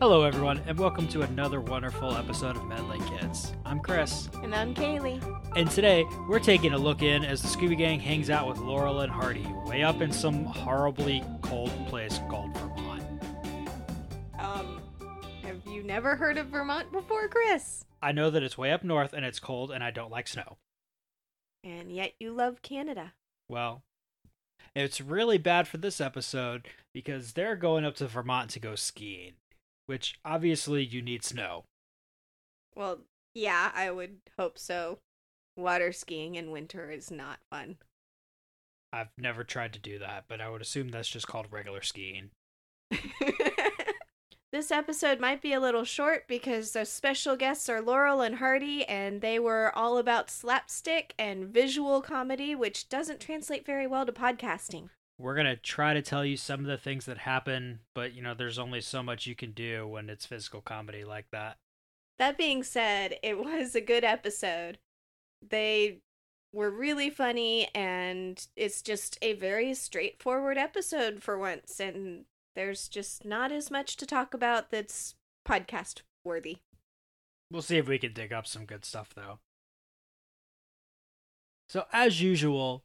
Hello, everyone, and welcome to another wonderful episode of Meddling Kids. I'm Chris, And I'm Kayleigh. and today we're taking a look in as the Scooby Gang hangs out with Laurel and Hardy way up in some horribly cold place called Vermont. Um, have you never heard of Vermont before, Chris? I know that it's way up north and it's cold, and I don't like snow. And yet you love Canada. Well, it's really bad for this episode because they're going up to Vermont to go skiing, which obviously you need snow. Well, yeah, I would hope so. Water skiing in winter is not fun. I've never tried to do that, but I would assume that's just called regular skiing. this episode might be a little short because the special guests are Laurel and Hardy, and they were all about slapstick and visual comedy, which doesn't translate very well to podcasting. We're going to try to tell you some of the things that happen, but you know, there's only so much you can do when it's physical comedy like that. That being said, it was a good episode. They were really funny, and it's just a very straightforward episode for once. And there's just not as much to talk about that's podcast worthy. We'll see if we can dig up some good stuff, though. So, as usual,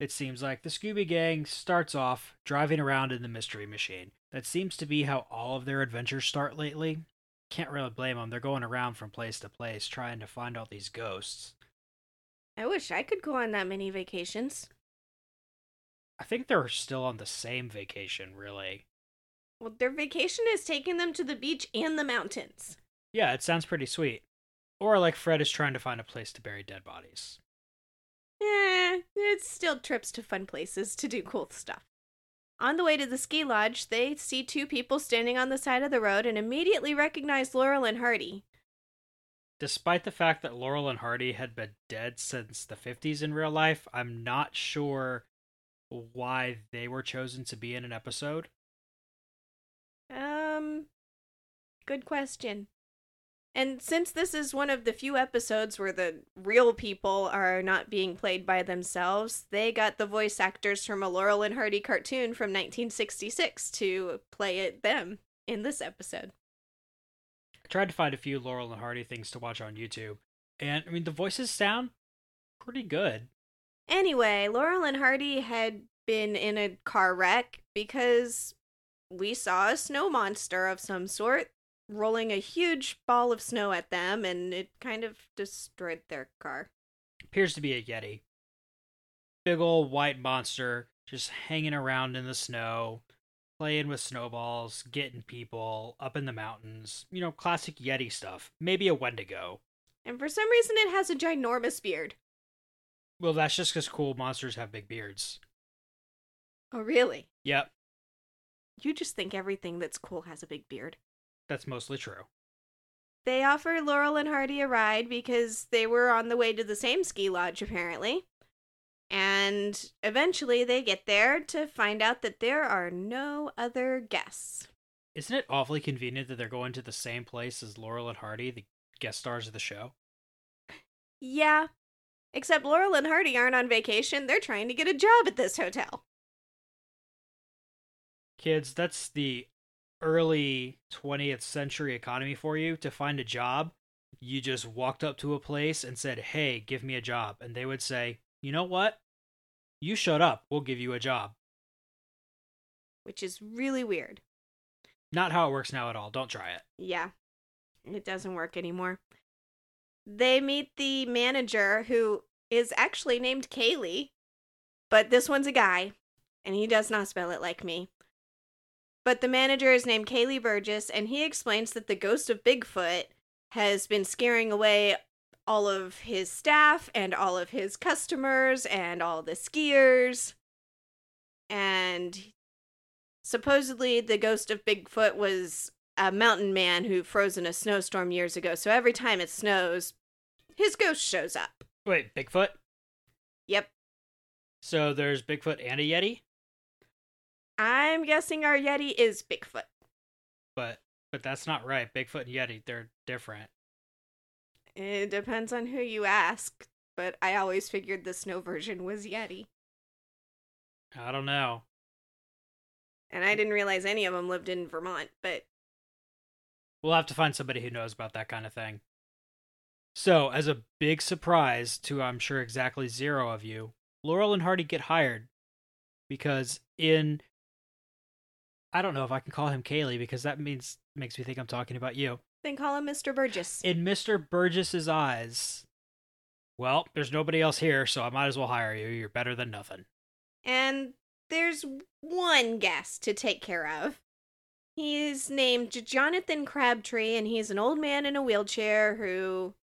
it seems like the Scooby Gang starts off driving around in the Mystery Machine. That seems to be how all of their adventures start lately. Can't really blame them. They're going around from place to place trying to find all these ghosts. I wish I could go on that many vacations. I think they're still on the same vacation, really. Well, their vacation is taking them to the beach and the mountains. Yeah, it sounds pretty sweet. Or like Fred is trying to find a place to bury dead bodies. Eh, it's still trips to fun places to do cool stuff. On the way to the ski lodge, they see two people standing on the side of the road and immediately recognize Laurel and Hardy. Despite the fact that Laurel and Hardy had been dead since the 50s in real life, I'm not sure why they were chosen to be in an episode. Um, good question. And since this is one of the few episodes where the real people are not being played by themselves, they got the voice actors from a Laurel and Hardy cartoon from 1966 to play it them in this episode. I tried to find a few Laurel and Hardy things to watch on YouTube, and I mean, the voices sound pretty good. Anyway, Laurel and Hardy had been in a car wreck because we saw a snow monster of some sort rolling a huge ball of snow at them and it kind of destroyed their car. Appears to be a Yeti. Big old white monster just hanging around in the snow, playing with snowballs, getting people up in the mountains. You know, classic Yeti stuff. Maybe a Wendigo. And for some reason, it has a ginormous beard. Well, that's just because cool monsters have big beards. Oh, really? Yep, You just think everything that's cool has a big beard. That's mostly true. They offer Laurel and Hardy a ride because they were on the way to the same ski lodge, apparently. And eventually they get there to find out that there are no other guests. Isn't it awfully convenient that they're going to the same place as Laurel and Hardy, the guest stars of the show? Yeah. Except Laurel and Hardy aren't on vacation, they're trying to get a job at this hotel. Kids, that's the early 20th century economy for you. To find a job, you just walked up to a place and said, Hey, give me a job. And they would say, You know what? You shut up. We'll give you a job. Which is really weird. Not how it works now at all. Don't try it. Yeah, it doesn't work anymore. They meet the manager who is actually named Kaylee, but this one's a guy, and he does not spell it like me. But the manager is named Kaylee Burgess, and he explains that the ghost of Bigfoot has been scaring away all of his staff and all of his customers and all the skiers. And supposedly the ghost of Bigfoot was a mountain man who froze in a snowstorm years ago. So every time it snows, his ghost shows up. Wait, Bigfoot? Yep. So there's Bigfoot and a Yeti? I'm guessing our Yeti is Bigfoot. But but that's not right. Bigfoot and Yeti, they're different. It depends on who you ask, but I always figured the snow version was Yeti. I don't know. And I didn't realize any of them lived in Vermont, but We'll have to find somebody who knows about that kind of thing. So, as a big surprise to I'm sure exactly zero of you, Laurel and Hardy get hired because in I don't know if I can call him Kaylee because that means makes me think I'm talking about you. Then call him Mr. Burgess. In Mr. Burgess's eyes, well, there's nobody else here, so I might as well hire you. You're better than nothing. And there's one guest to take care of. He's named Jonathan Crabtree, and he's an old man in a wheelchair who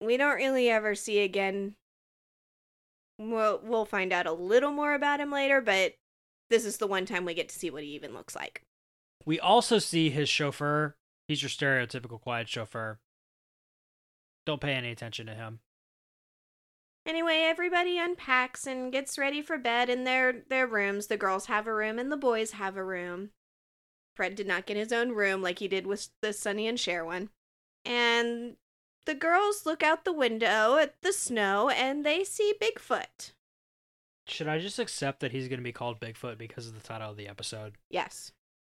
we don't really ever see again. We'll, we'll find out a little more about him later, but this is the one time we get to see what he even looks like. We also see his chauffeur. He's your stereotypical quiet chauffeur. Don't pay any attention to him. Anyway, everybody unpacks and gets ready for bed in their, their rooms. The girls have a room and the boys have a room. Fred did not get his own room like he did with the Sonny and Cher one. And the girls look out the window at the snow and they see Bigfoot. Should I just accept that he's going to be called Bigfoot because of the title of the episode? Yes.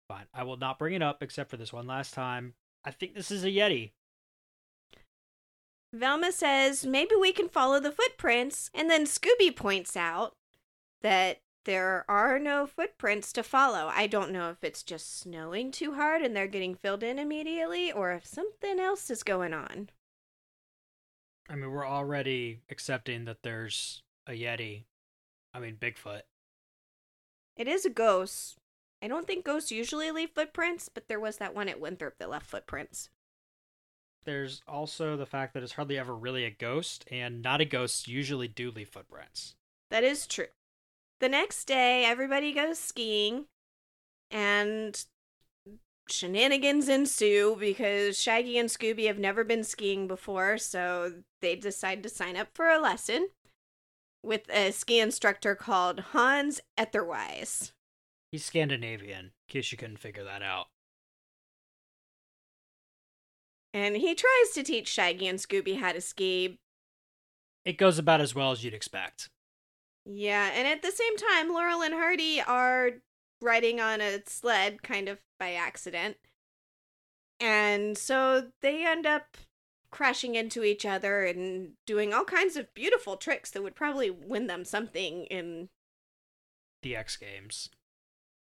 Fine. I will not bring it up except for this one last time. I think this is a Yeti. Velma says maybe we can follow the footprints, and then Scooby points out that there are no footprints to follow. I don't know if it's just snowing too hard and they're getting filled in immediately, or if something else is going on. I mean, we're already accepting that there's a Yeti. I mean, Bigfoot. It is a ghost. I don't think ghosts usually leave footprints, but there was that one at Winthrop that left footprints. There's also the fact that it's hardly ever really a ghost, and not a ghost usually do leave footprints. That is true. The next day, everybody goes skiing, and shenanigans ensue because Shaggy and Scooby have never been skiing before, so they decide to sign up for a lesson with a ski instructor called Hans Etherwise. He's Scandinavian, in case you couldn't figure that out. And he tries to teach Shaggy and Scooby how to ski. It goes about as well as you'd expect. Yeah, and at the same time, Laurel and Hardy are riding on a sled kind of by accident. And so they end up crashing into each other and doing all kinds of beautiful tricks that would probably win them something in The X Games.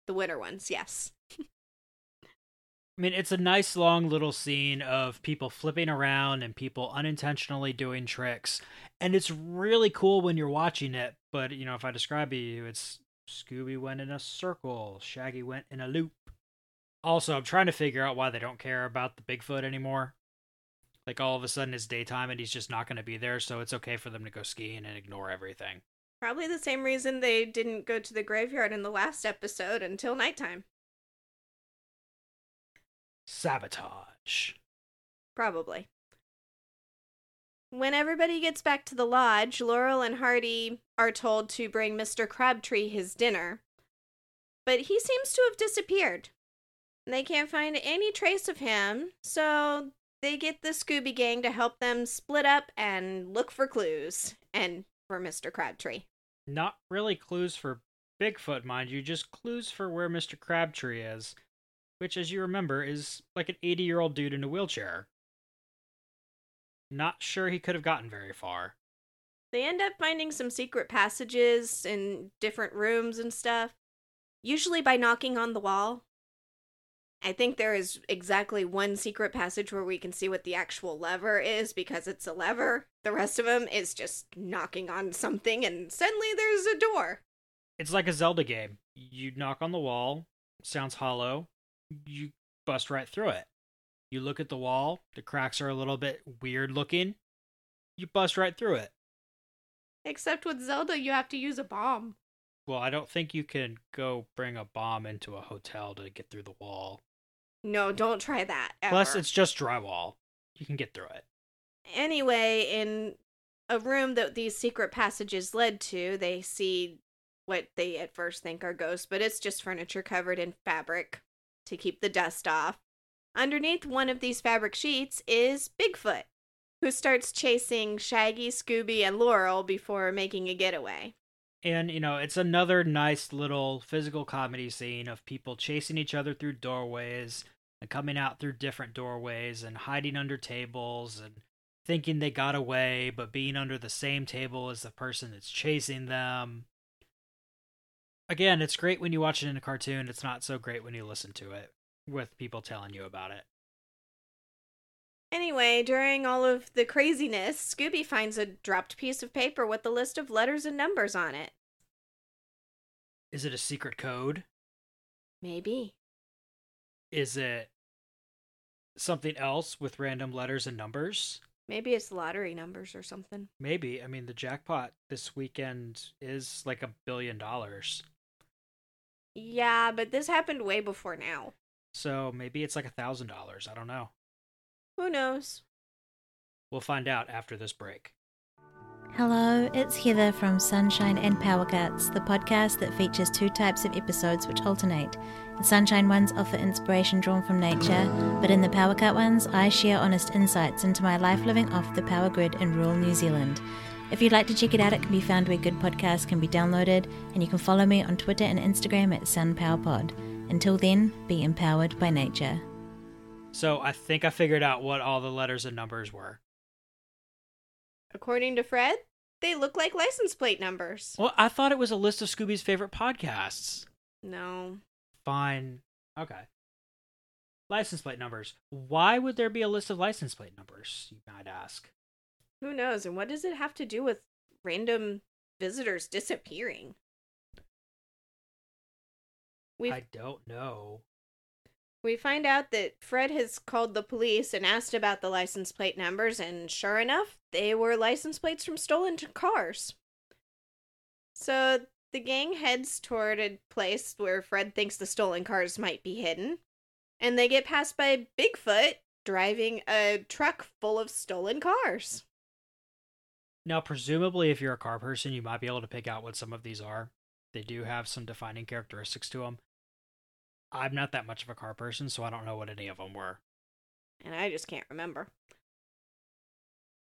the winter ones, yes. I mean, it's a nice long little scene of people flipping around and people unintentionally doing tricks. And it's really cool when you're watching it. But, you know, if I describe it to you, it's Scooby went in a circle, Shaggy went in a loop. Also, I'm trying to figure out why they don't care about the Bigfoot anymore. Like, all of a sudden it's daytime and he's just not going to be there, so it's okay for them to go skiing and ignore everything. Probably the same reason they didn't go to the graveyard in the last episode until nighttime. Sabotage. Probably. When everybody gets back to the lodge, Laurel and Hardy are told to bring Mr. Crabtree his dinner. But he seems to have disappeared. They can't find any trace of him, so they get the Scooby Gang to help them split up and look for clues. And for Mr. Crabtree. Not really clues for Bigfoot, mind you, just clues for where Mr. Crabtree is, which, as you remember, is like an 80 year old dude in a wheelchair. Not sure he could have gotten very far. They end up finding some secret passages in different rooms and stuff, usually by knocking on the wall. I think there is exactly one secret passage where we can see what the actual lever is because it's a lever. The rest of them is just knocking on something and suddenly there's a door. It's like a Zelda game. You knock on the wall, sounds hollow, you bust right through it. You look at the wall, the cracks are a little bit weird looking, you bust right through it. Except with Zelda, you have to use a bomb. Well, I don't think you can go bring a bomb into a hotel to get through the wall. No, don't try that. Ever. Plus, it's just drywall. You can get through it. anyway, in a room that these secret passages led to, they see what they at first think are ghosts, but it's just furniture covered in fabric to keep the dust off. Underneath one of these fabric sheets is Bigfoot, who starts chasing Shaggy, Scooby, and Laurel before making a getaway. And, you know, it's another nice little physical comedy scene of people chasing each other through doorways, and coming out through different doorways and hiding under tables and thinking they got away but being under the same table as the person that's chasing them. Again, it's great when you watch it in a cartoon. It's not so great when you listen to it with people telling you about it. Anyway, during all of the craziness, Scooby finds a dropped piece of paper with a list of letters and numbers on it. Is it a secret code? Maybe. Is it something else with random letters and numbers? Maybe it's lottery numbers or something. Maybe. I mean, the jackpot this weekend is like a billion dollars. Yeah, but this happened way before now. So maybe it's like a thousand dollars. I don't know. Who knows? We'll find out after this break. Hello, it's Heather from Sunshine and Power Cuts, the podcast that features two types of episodes which alternate. The Sunshine ones offer inspiration drawn from nature, but in the Power Cut ones, I share honest insights into my life living off the power grid in rural New Zealand. If you'd like to check it out, it can be found where good podcasts can be downloaded, and you can follow me on Twitter and Instagram at SunPowerPod. Until then, be empowered by nature. So I think I figured out what all the letters and numbers were. According to Fred, they look like license plate numbers. Well, I thought it was a list of Scooby's favorite podcasts. No. Fine. Okay. License plate numbers. Why would there be a list of license plate numbers, you might ask? Who knows? And what does it have to do with random visitors disappearing? We I don't know. We find out that Fred has called the police and asked about the license plate numbers, and sure enough, they were license plates from stolen cars. So the gang heads toward a place where Fred thinks the stolen cars might be hidden, and they get passed by Bigfoot driving a truck full of stolen cars. Now, presumably, if you're a car person, you might be able to pick out what some of these are. They do have some defining characteristics to them. I'm not that much of a car person, so I don't know what any of them were. and I just can't remember.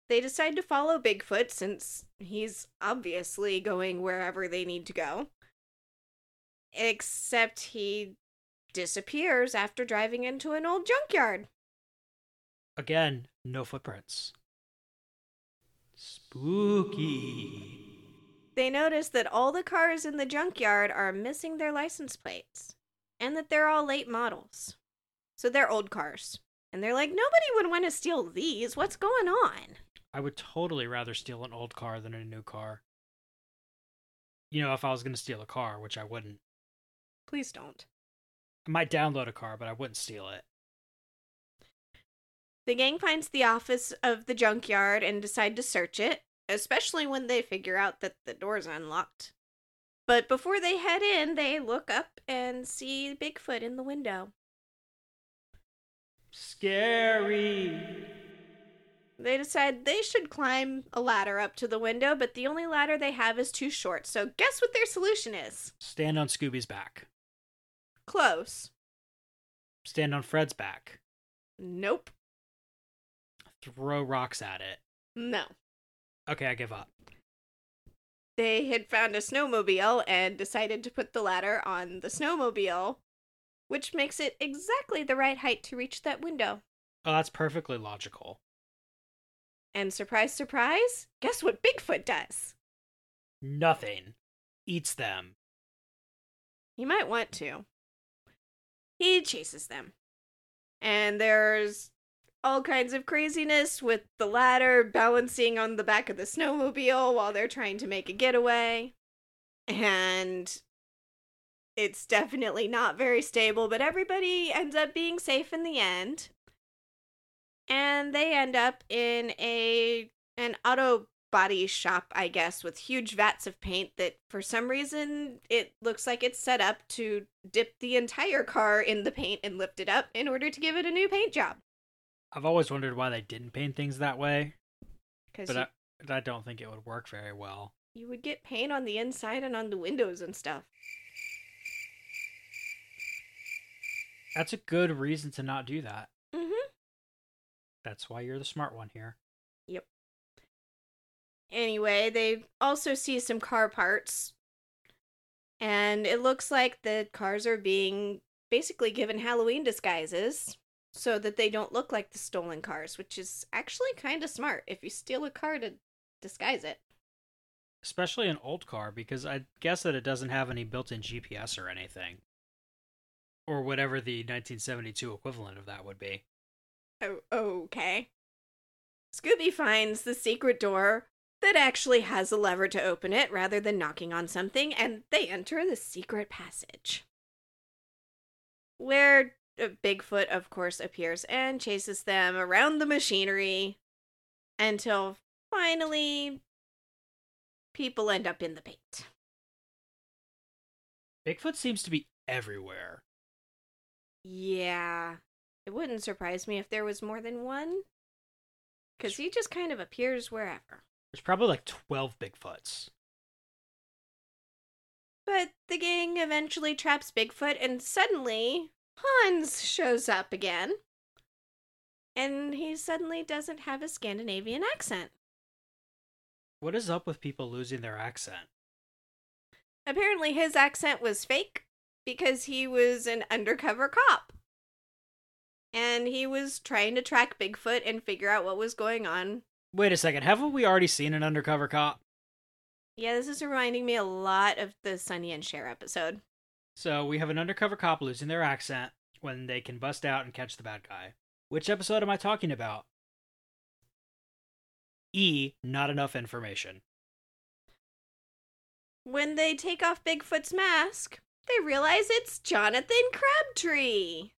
They decide to follow Bigfoot since he's obviously going wherever they need to go. Except he disappears after driving into an old junkyard. Again, no footprints. Spooky. They notice that all the cars in the junkyard are missing their license plates and that they're all late models. So they're old cars. And they're like, nobody would want to steal these. What's going on? I would totally rather steal an old car than a new car. You know, if I was going to steal a car, which I wouldn't. Please don't. I might download a car, but I wouldn't steal it. The gang finds the office of the junkyard and decide to search it, especially when they figure out that the door's unlocked. But before they head in, they look up and see Bigfoot in the window. Scary. They decide they should climb a ladder up to the window, but the only ladder they have is too short. So, guess what their solution is? Stand on Scooby's back. Close. Stand on Fred's back. Nope. Throw rocks at it. No. Okay, I give up. They had found a snowmobile and decided to put the ladder on the snowmobile, which makes it exactly the right height to reach that window. Oh, that's perfectly logical. And surprise, surprise, guess what Bigfoot does? Nothing. Eats them. He might want to. He chases them. And there's all kinds of craziness with the ladder balancing on the back of the snowmobile while they're trying to make a getaway. And it's definitely not very stable, but everybody ends up being safe in the end. And they end up in a an auto body shop, I guess, with huge vats of paint that for some reason it looks like it's set up to dip the entire car in the paint and lift it up in order to give it a new paint job. I've always wondered why they didn't paint things that way, Because but you, I, I don't think it would work very well. you would get paint on the inside and on the windows and stuff. That's a good reason to not do that. Mm-hmm. That's why you're the smart one here. Yep. Anyway, they also see some car parts. And it looks like the cars are being basically given Halloween disguises so that they don't look like the stolen cars, which is actually kind of smart if you steal a car to disguise it. Especially an old car, because I guess that it doesn't have any built in GPS or anything. Or whatever the 1972 equivalent of that would be. Oh, okay. Scooby finds the secret door that actually has a lever to open it rather than knocking on something, and they enter the secret passage. Where Bigfoot, of course, appears and chases them around the machinery until finally people end up in the pit. Bigfoot seems to be everywhere. Yeah, it wouldn't surprise me if there was more than one. Because he just kind of appears wherever. There's probably like 12 Bigfoots. But the gang eventually traps Bigfoot, and suddenly Hans shows up again. And he suddenly doesn't have a Scandinavian accent. What is up with people losing their accent? Apparently, his accent was fake because he was an undercover cop. And he was trying to track Bigfoot and figure out what was going on. Wait a second, haven't we already seen an undercover cop? Yeah, this is reminding me a lot of the Sonny and Cher episode. So we have an undercover cop losing their accent when they can bust out and catch the bad guy. Which episode am I talking about? E, not enough information. When they take off Bigfoot's mask, they realize it's Jonathan Crabtree.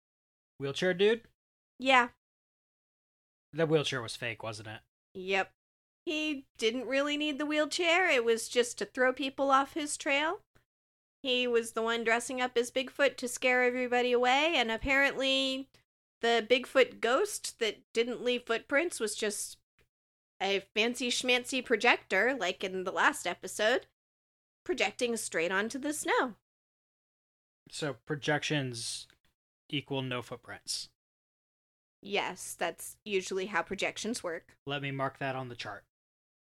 Wheelchair dude? Yeah, The wheelchair was fake, wasn't it? yep. He didn't really need the wheelchair, it was just to throw people off his trail. He was the one dressing up as Bigfoot to scare everybody away, and apparently the Bigfoot ghost that didn't leave footprints was just a fancy schmancy projector, like in the last episode, projecting straight onto the snow. So projections equal no footprints. Yes, that's usually how projections work. Let me mark that on the chart.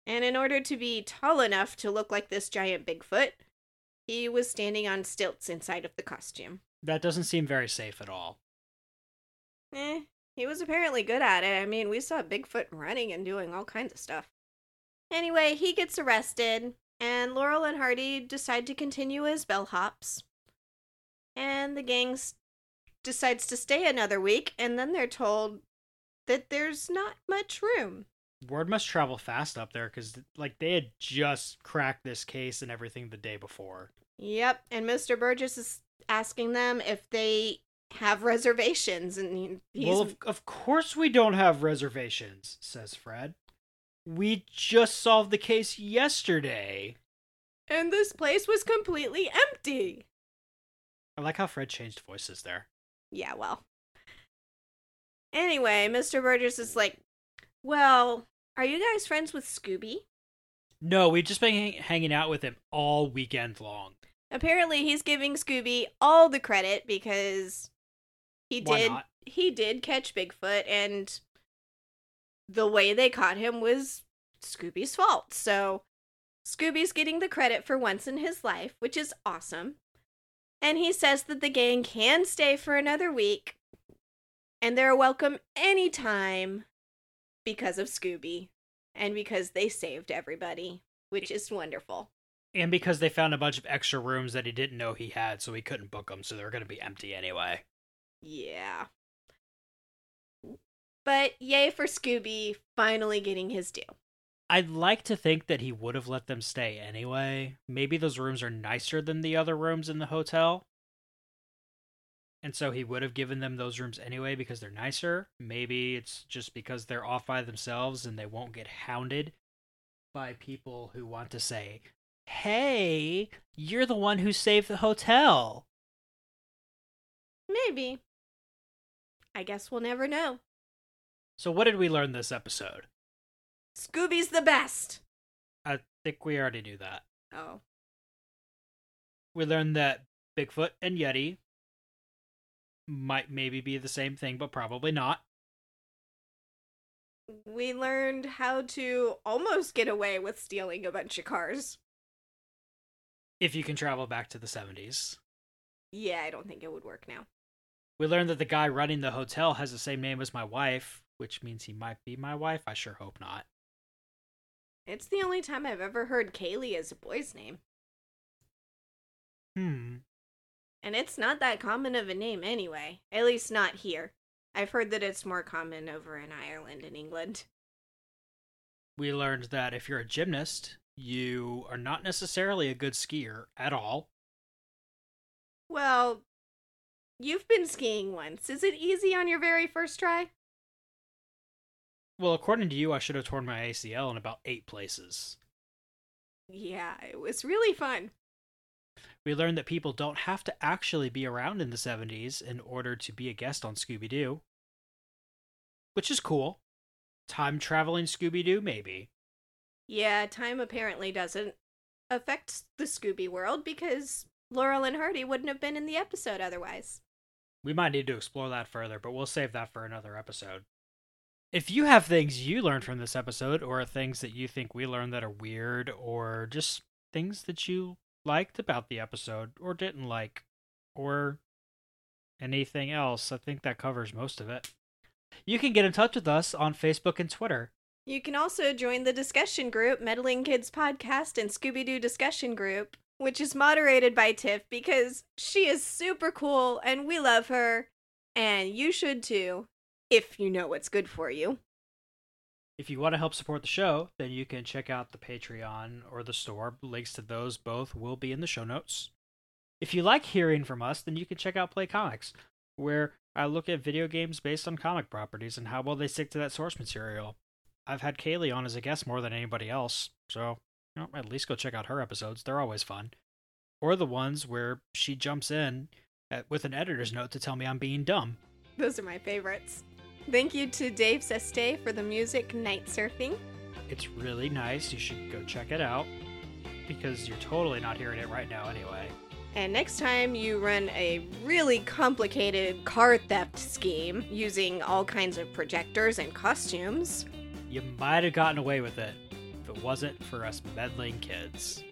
And in order to be tall enough to look like this giant Bigfoot, he was standing on stilts inside of the costume. That doesn't seem very safe at all. Eh, he was apparently good at it. I mean, we saw Bigfoot running and doing all kinds of stuff. Anyway, he gets arrested, and Laurel and Hardy decide to continue as bellhops. And the gang s- decides to stay another week, and then they're told that there's not much room. Word must travel fast up there because, like, they had just cracked this case and everything the day before. Yep, and Mr. Burgess is asking them if they have reservations, and he- he's Well, of, of course we don't have reservations, says Fred. We just solved the case yesterday. and this place was completely empty. I like how Fred changed voices there. Yeah, well. Anyway, Mr. Burgess is like, "Well, are you guys friends with Scooby?" No, we've just been hang- hanging out with him all weekend long. Apparently, he's giving Scooby all the credit because he Why did not? he did catch Bigfoot and the way they caught him was Scooby's fault. So Scooby's getting the credit for once in his life, which is awesome. And he says that the gang can stay for another week and they're welcome anytime because of Scooby and because they saved everybody, which is wonderful. And because they found a bunch of extra rooms that he didn't know he had, so he couldn't book them, so they're going to be empty anyway. Yeah. But yay for Scooby finally getting his due. I'd like to think that he would have let them stay anyway. Maybe those rooms are nicer than the other rooms in the hotel. And so he would have given them those rooms anyway because they're nicer. Maybe it's just because they're off by themselves and they won't get hounded by people who want to say, Hey, you're the one who saved the hotel. Maybe. I guess we'll never know. So, what did we learn this episode? Scooby's the best. I think we already knew that. Oh. We learned that Bigfoot and Yeti might maybe be the same thing, but probably not. We learned how to almost get away with stealing a bunch of cars. If you can travel back to the 70s. Yeah, I don't think it would work now. We learned that the guy running the hotel has the same name as my wife, which means he might be my wife. I sure hope not. It's the only time I've ever heard Kaylee as a boy's name. Hmm. And it's not that common of a name anyway. At least not here. I've heard that it's more common over in Ireland and England. We learned that if you're a gymnast, you are not necessarily a good skier at all. Well, you've been skiing once. Is it easy on your very first try? Well, according to you, I should have torn my ACL in about eight places. Yeah, it was really fun. We learned that people don't have to actually be around in the 70s in order to be a guest on Scooby Doo. Which is cool. Time traveling Scooby Doo, maybe. Yeah, time apparently doesn't affect the Scooby world because Laurel and Hardy wouldn't have been in the episode otherwise. We might need to explore that further, but we'll save that for another episode. If you have things you learned from this episode, or things that you think we learned that are weird, or just things that you liked about the episode, or didn't like, or anything else, I think that covers most of it. You can get in touch with us on Facebook and Twitter. You can also join the discussion group, Meddling Kids Podcast and Scooby Doo Discussion Group, which is moderated by Tiff because she is super cool and we love her, and you should too, if you know what's good for you. If you want to help support the show, then you can check out the Patreon or the store. Links to those both will be in the show notes. If you like hearing from us, then you can check out Play Comics, where I look at video games based on comic properties and how well they stick to that source material. I've had Kayleigh on as a guest more than anybody else, so you know, at least go check out her episodes. They're always fun. Or the ones where she jumps in at, with an editor's note to tell me I'm being dumb. Those are my favorites. Thank you to Dave Seste for the music Night Surfing. It's really nice. You should go check it out because you're totally not hearing it right now anyway. And next time you run a really complicated car theft scheme using all kinds of projectors and costumes, You might have gotten away with it if it wasn't for us meddling kids.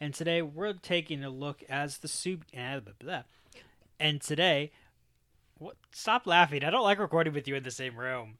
And today we're taking a look as the soup. eh. And today, what? Stop laughing! I don't like recording with you in the same room.